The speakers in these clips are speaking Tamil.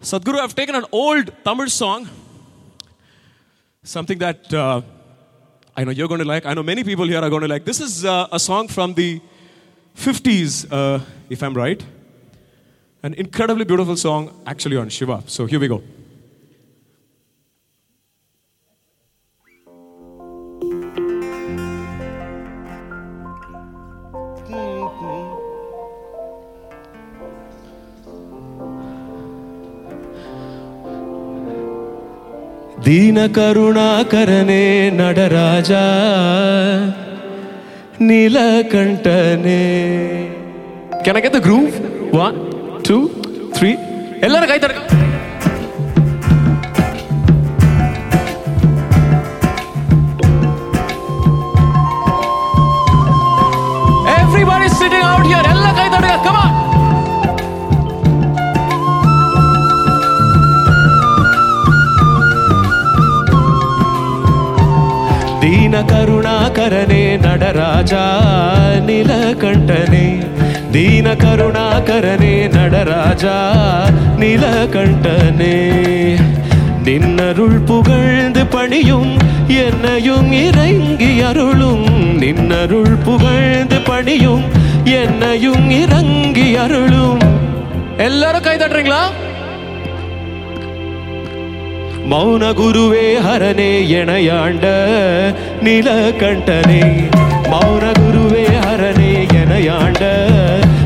Sadhguru, I've taken an old Tamil song, something that uh, I know you're going to like. I know many people here are going to like. This is uh, a song from the 50s, uh, if I'm right. An incredibly beautiful song, actually, on Shiva. So here we go. ದೀನಕರುಣಾಕರನೇ ನಡರಾಜ ನೀಲಕಂಠನೇ. ಕೆನಗೆ the groove one two three ಎಲ್ಲರ ಕೈ ஞான கருணாகரனே நடராஜா நிலகண்டனே தீன கருணாகரனே நடராஜா நிலகண்டனே நின்னருள் புகழ்ந்து பணியும் என்னையும் இறங்கி அருளும் நின்னருள் புகழ்ந்து பணியும் என்னையும் இறங்கி அருளும் எல்லாரும் கை தட்டுறீங்களா மௌன குருவே ஹரனே எனையாண்ட நிலகண்டனே. மௌன குருவே ஹரனே எனையாண்ட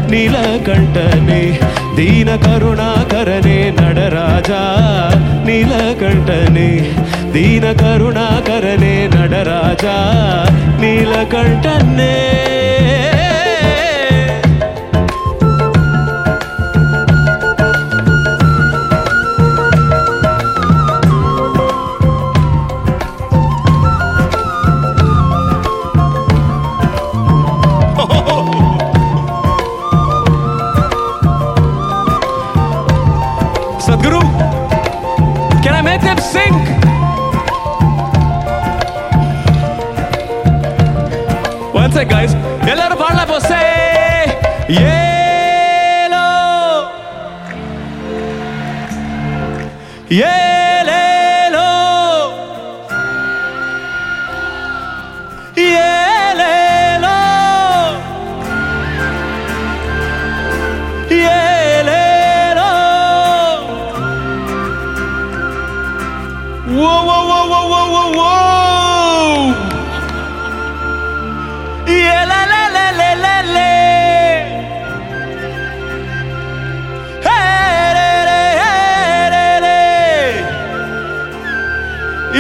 நிலகண்டனே. தீன கருணாகரனே நடராஜா நீலகண்டனே. தீன கருணாகரனே Nataraja நீலகண்டனே. você ganha isso. Eleiro, você! Yeah!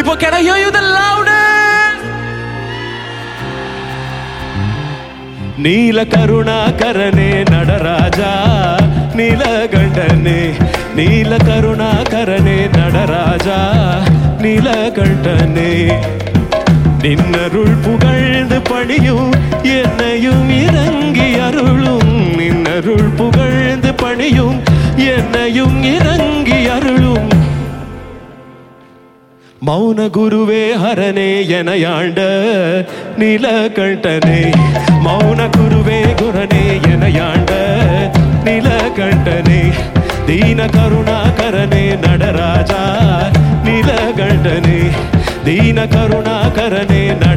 இப்போ can I hear you the loudest? நீல கருணாகரனே நடராஜா நீலகண்டனே நீல கருணாகரனே நடராஜா நீலகண்டனே நின்னருள் புகழ்ந்து பணியும் என்னையும் இறங்கி அருளும். நின்னருள் புகழ்ந்து பணியும் என்னையும் இறங்கி அருளும். மௌன குருவே ஹரனே எனையாண்ட நீலகண்டனே. மௌன குருவே குரனே எனையாண்ட நீலகண்டனே. தீன கருணாகரனே நடராஜா நில கண்டனே தீன கருணாகரனே நடராஜா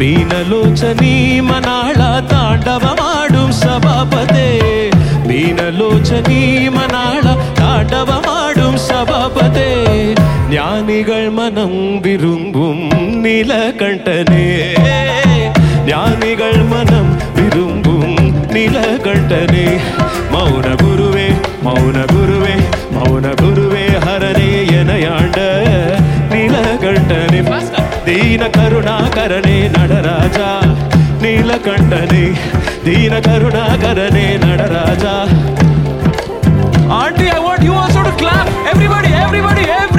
ಮೀನಲೋಚನಿ ಮನಾಳ ತಾಂಡವ ಮಾಡು ಸಭಾಪತೆ ಮೀನಲೋಚನಿ ಮನಾಳ தாண்டவ மாடும் சபாபதே ஞானிகள் மனம் விரும்பும் நீலகண்டனே ஞானிகள் மனம் விரும்பும் நீலகண்டனே மௌன குருவே மௌன குருவே దీన కరుణాకరణే నడరాజా నీలకంఠనే దీన కరుణాకరణే Nataraja aunty I want you also to clap everybody everybody every